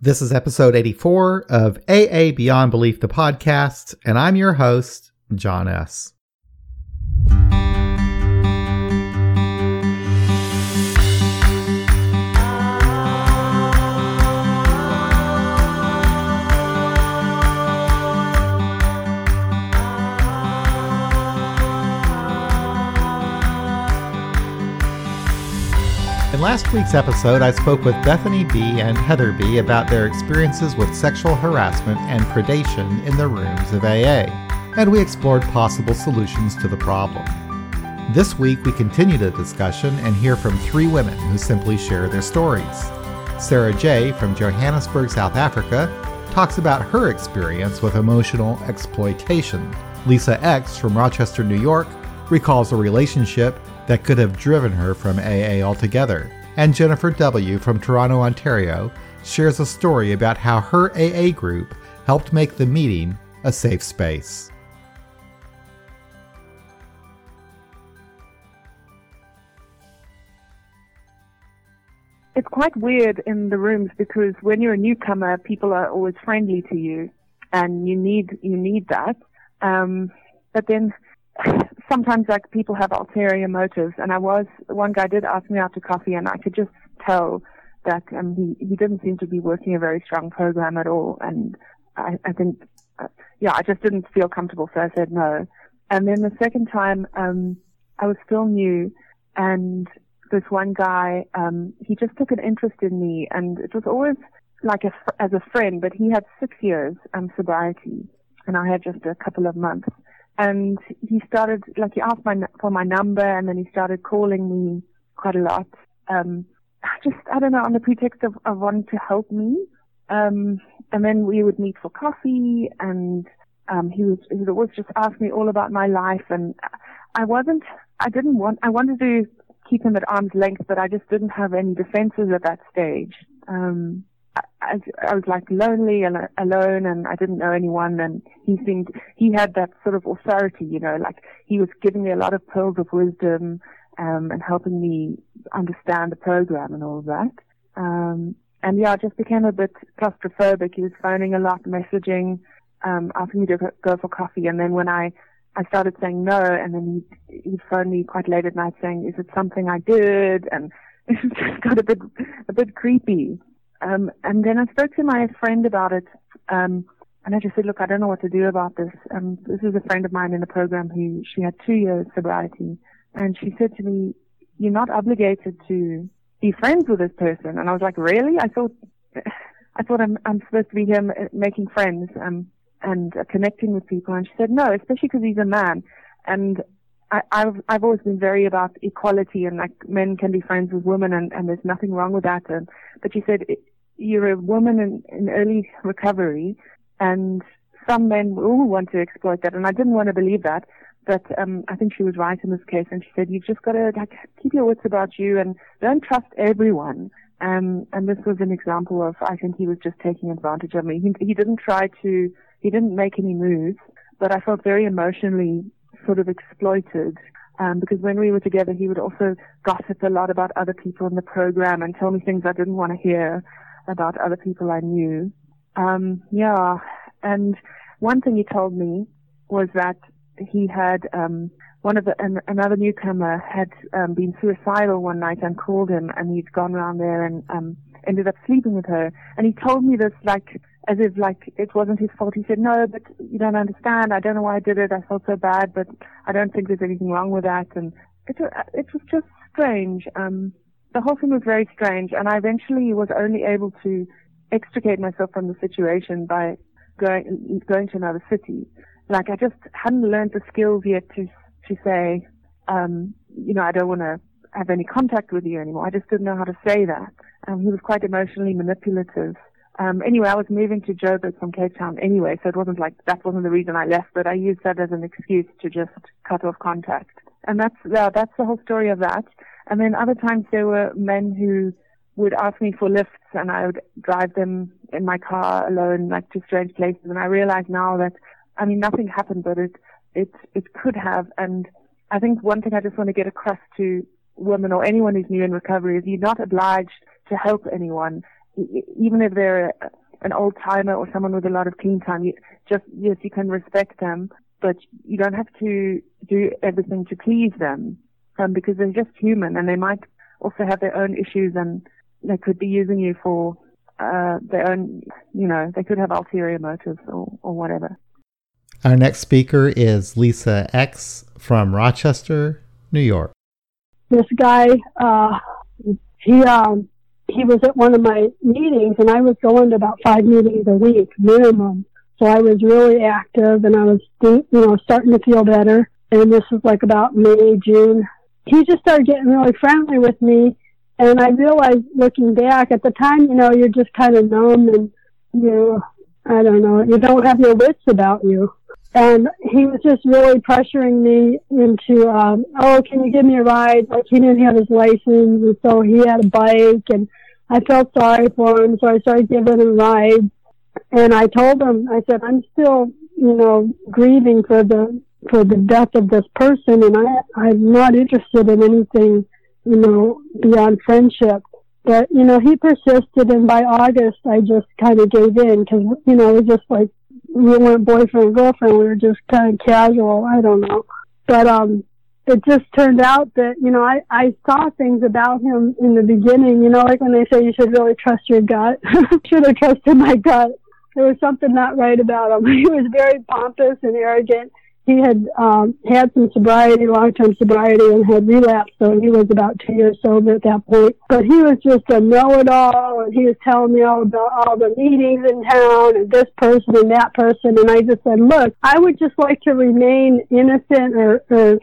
This is episode 84 of AA Beyond Belief, the podcast, and I'm your host, John S. In last week's episode, I spoke with Bethany B. and Heather B. about their experiences with sexual harassment and predation in the rooms of AA, and we explored possible solutions to the problem. This week, we continue the discussion and hear from three women who simply share their stories. Sarah J. from Johannesburg, South Africa, talks about her experience with emotional exploitation. Lisa X. from Rochester, New York, recalls a relationship that could have driven her from AA altogether. And Jennifer W. from Toronto, Ontario, shares a story about how her AA group helped make the meeting a safe space. It's quite weird in the rooms because when you're a newcomer, people are always friendly to you, and you need you need that. Um, but then sometimes like people have ulterior motives and I was one guy did ask me out to coffee and I could just tell that um he he didn't seem to be working a very strong program at all and I I think uh, yeah I just didn't feel comfortable so I said no. And then the second time um I was still new and this one guy um he just took an interest in me and it was always like a, as a friend but he had 6 years um sobriety and I had just a couple of months and he started like he asked my for my number and then he started calling me quite a lot. Um just i don't know on the pretext of, of wanting to help me. Um and then we would meet for coffee and um he was he would always just ask me all about my life. And i wasn't i didn't want i wanted to keep him at arm's length but i just didn't have any defenses at that stage. Um I, was like lonely and alone and I didn't know anyone and he seemed, he had that sort of authority, you know, like he was giving me a lot of pearls of wisdom, um, and helping me understand the program and all of that. Um, and yeah, I just became a bit claustrophobic. He was phoning a lot, messaging, um, asking me to go for coffee. And then when I, I started saying no, and then he, he phoned me quite late at night saying, is it something I did? And it just got a bit, a bit creepy. Um, and then I spoke to my friend about it, um, and I just said, look, I don't know what to do about this. Um, this is a friend of mine in the program who she had two years sobriety, and she said to me, "You're not obligated to be friends with this person." And I was like, "Really?" I thought, I thought I'm I'm supposed to be here making friends um, and uh, connecting with people. And she said, "No, especially because he's a man." And I, I've I've always been very about equality and like men can be friends with women and, and there's nothing wrong with that. And, but she said you're a woman in, in early recovery and some men will want to exploit that. And I didn't want to believe that, but um, I think she was right in this case. And she said you've just got to like keep your wits about you and don't trust everyone. Um, and this was an example of I think he was just taking advantage of me. He, he didn't try to he didn't make any moves, but I felt very emotionally sort of exploited. Um, because when we were together, he would also gossip a lot about other people in the program and tell me things I didn't want to hear about other people I knew. Um, yeah, and one thing he told me was that he had um, one of the an, another newcomer had um, been suicidal one night and called him, and he'd gone around there and um, ended up sleeping with her. And he told me this like as if like it wasn't his fault. He said, "No, but you don't understand. I don't know why I did it. I felt so bad, but I don't think there's anything wrong with that." And it it was just strange. Um, the whole thing was very strange, and I eventually was only able to extricate myself from the situation by going going to another city. Like I just hadn't learned the skills yet to to say, um, you know, I don't want to have any contact with you anymore. I just didn't know how to say that. Um, he was quite emotionally manipulative um, anyway, I was moving to Joburg from Cape Town anyway, so it wasn't like that wasn't the reason I left, but I used that as an excuse to just cut off contact. And that's uh, that's the whole story of that. And then other times there were men who would ask me for lifts, and I would drive them in my car alone, like to strange places. And I realize now that I mean nothing happened, but it it it could have. And I think one thing I just want to get across to women or anyone who's new in recovery is you're not obliged to help anyone even if they're an old timer or someone with a lot of clean time. You just yes, you can respect them, but you don't have to do everything to please them, um, because they're just human and they might also have their own issues and they could be using you for uh, their own, you know, they could have ulterior motives or, or whatever. Our next speaker is Lisa X from Rochester, New York. This guy, uh, he um, he was at one of my meetings, and I was going to about five meetings a week minimum. So I was really active, and I was, you know, starting to feel better. And this was like about May, June. He just started getting really friendly with me, and I realized looking back at the time, you know, you're just kind of numb and you, I don't know, you don't have your wits about you. And he was just really pressuring me into, um, oh, can you give me a ride? Like he didn't have his license, and so he had a bike, and I felt sorry for him, so I started giving him rides. And I told him, I said, I'm still, you know, grieving for the for the death of this person, and I I'm not interested in anything you know, beyond friendship. But, you know, he persisted and by August I just kind of gave in because, you know, it was just like, we weren't boyfriend and girlfriend. We were just kind of casual. I don't know. But, um, it just turned out that, you know, I, I saw things about him in the beginning, you know, like when they say you should really trust your gut. should have trusted my gut. There was something not right about him. He was very pompous and arrogant he had um, had some sobriety, long-term sobriety, and had relapsed. So he was about two years sober at that point. But he was just a know-it-all, and he was telling me all about all the meetings in town and this person and that person. And I just said, look, I would just like to remain innocent or, or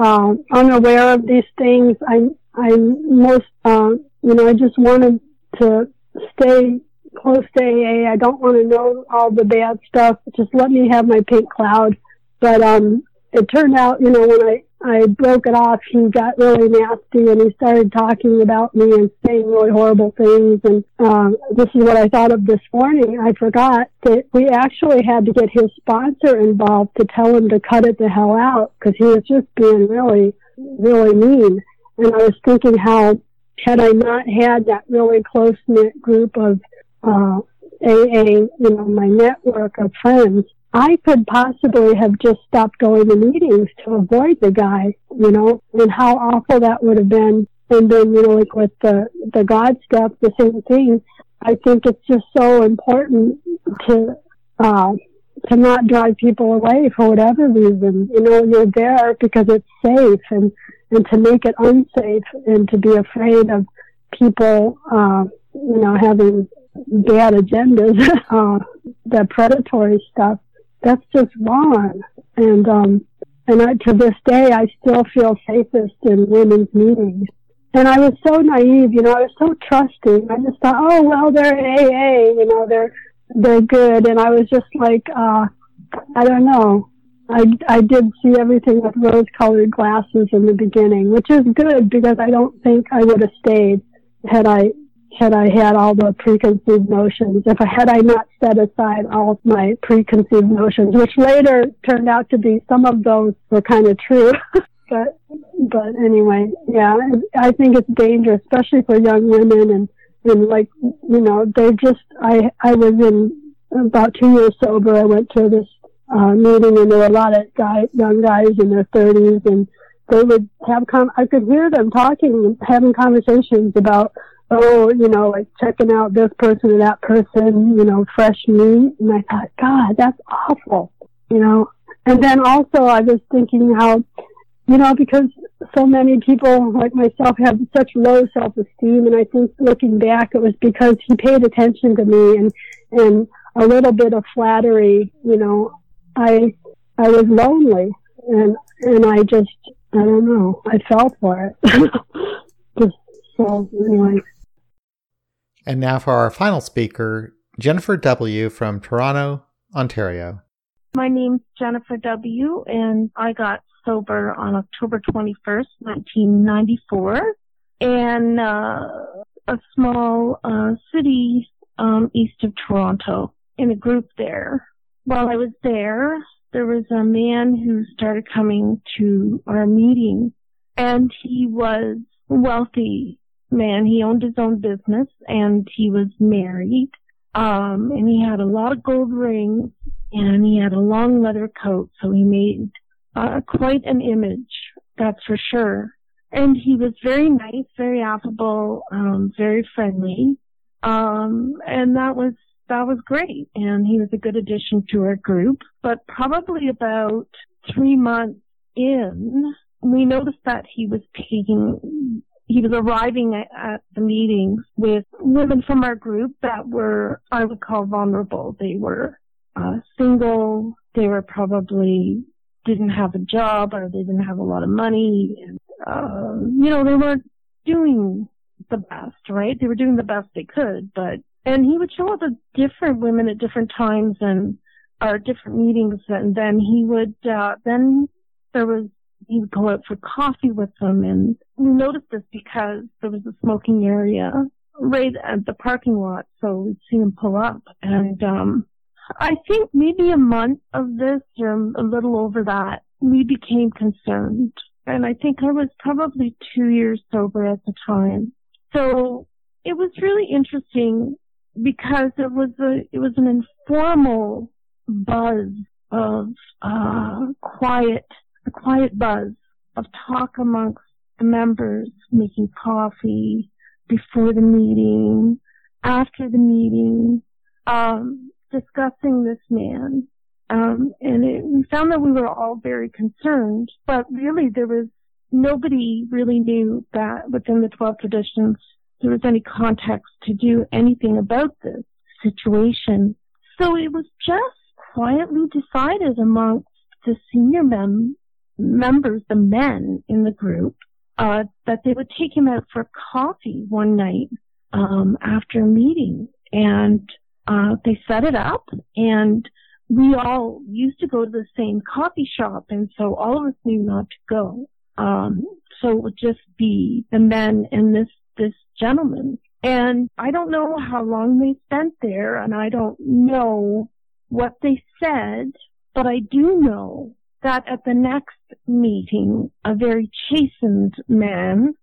um, unaware of these things. I'm I'm most, uh, you know, I just wanted to stay close to AA. I don't want to know all the bad stuff. Just let me have my pink cloud but um, it turned out, you know, when I I broke it off, he got really nasty and he started talking about me and saying really horrible things. And um, this is what I thought of this morning. I forgot that we actually had to get his sponsor involved to tell him to cut it the hell out because he was just being really, really mean. And I was thinking how had I not had that really close knit group of uh, AA, you know, my network of friends, I could possibly have just stopped going to meetings to avoid the guy, you know, and how awful that would have been. And then, you know, like with the, the God stuff, the same thing. I think it's just so important to, uh, to not drive people away for whatever reason. You know, you're there because it's safe and, and to make it unsafe and to be afraid of people, uh, you know, having bad agendas, uh, the predatory stuff that's just wrong. And um, and I, to this day, I still feel safest in women's meetings. And I was so naive, you know, I was so trusting. I just thought, oh well, they're AA, you know, they're they're good. And I was just like, uh, I don't know. I, I did see everything with rose colored glasses in the beginning, which is good because I don't think I would have stayed had I had I had all the preconceived notions, if I had I not set aside all of my preconceived notions, which later turned out to be some of those were kind of true. but but anyway, yeah, I think it's dangerous, especially for young women and and like you know they just I I was in about two years sober. I went to this uh, meeting and there were a lot of guy young guys in their thirties and they would have com- I could hear them talking, having conversations about oh, you know, like checking out this person or that person, you know, fresh meat. And I thought, God, that's awful, you know. And then also I was thinking how, you know, because so many people like myself have such low self-esteem and I think looking back it was because he paid attention to me and, and a little bit of flattery, you know, I, I was lonely and, and I just, I don't know, I fell for it. just so anyway. And now for our final speaker, Jennifer W. from Toronto, Ontario. My name's Jennifer W., and I got sober on October 21st, 1994, in uh, a small uh, city um, east of Toronto in a group there. While I was there, there was a man who started coming to our meeting, and he was wealthy man. He owned his own business and he was married Um, and he had a lot of gold rings and he had a long leather coat. So he made uh, quite an image, that's for sure. And he was very nice, very affable, um, very friendly. Um, and that was, that was great. And he was a good addition to our group. But probably about three months in, we noticed that he was taking he was arriving at, at, the meetings with women from our group that were, I would call vulnerable. They were uh, single. They were probably didn't have a job or they didn't have a lot of money. And, uh, you know, they weren't doing the best, right? They were doing the best they could, but, and he would show up with different women at different times and, or different meetings and then he would, uh, then there was he would go out for coffee with them. And we noticed this because there was a smoking area right at the parking lot. So we'd see him pull up. And um I think maybe a month of this or a little over that we became concerned. And I think I was probably two years sober at the time. So it was really interesting because it was a it was an informal buzz of uh quiet a quiet buzz of talk amongst the members, making coffee before the meeting, after the meeting, um, discussing this man. Um, and it, we found that we were all very concerned, but really there was nobody really knew that within the 12 traditions there was any context to do anything about this situation. So it was just quietly decided amongst the senior men members, the men in the group, uh, that they would take him out for coffee one night um, after a meeting, and uh, they set it up, and we all used to go to the same coffee shop, and so all of us knew not to go. Um, so it would just be the men and this this gentleman, and I don't know how long they spent there, and I don't know what they said, but I do know that at the next meeting, a very chastened man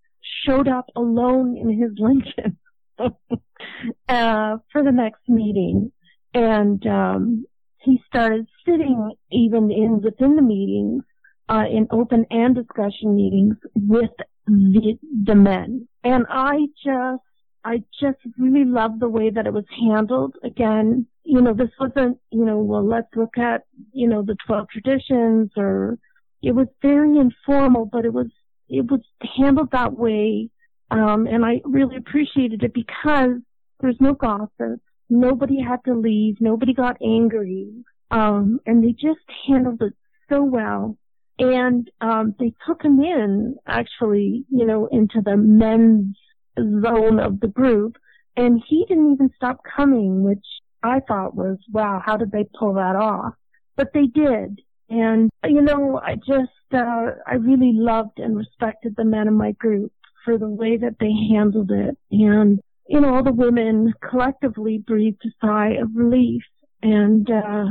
showed up alone in his Lincoln uh, for the next meeting, and um, he started sitting even in within the meetings, uh, in open and discussion meetings with the the men, and I just I just really love the way that it was handled. Again, you know, this wasn't, you know, well, let's look at, you know, the 12 traditions or it was very informal, but it was, it was handled that way. Um, and I really appreciated it because there's no gossip. Nobody had to leave. Nobody got angry. Um, and they just handled it so well. And, um, they took him in actually, you know, into the men's zone of the group. And he didn't even stop coming, which I thought was, wow, how did they pull that off? But they did. And, you know, I just, uh, I really loved and respected the men in my group for the way that they handled it. And, you know, all the women collectively breathed a sigh of relief. And, uh,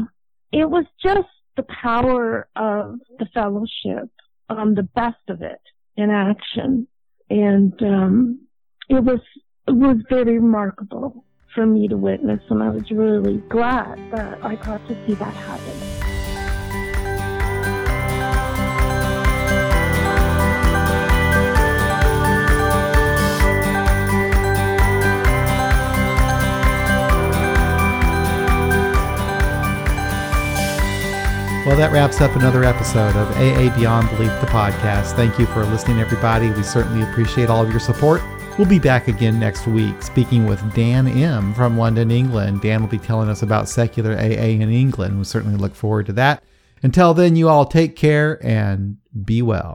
it was just the power of the fellowship, um, the best of it in action. And, um, it was, it was very remarkable for me to witness, and I was really glad that I got to see that happen. Well, that wraps up another episode of AA Beyond Belief, the podcast. Thank you for listening, everybody. We certainly appreciate all of your support. We'll be back again next week speaking with Dan M. from London, England. Dan will be telling us about secular AA in England. We certainly look forward to that. Until then, you all take care and be well.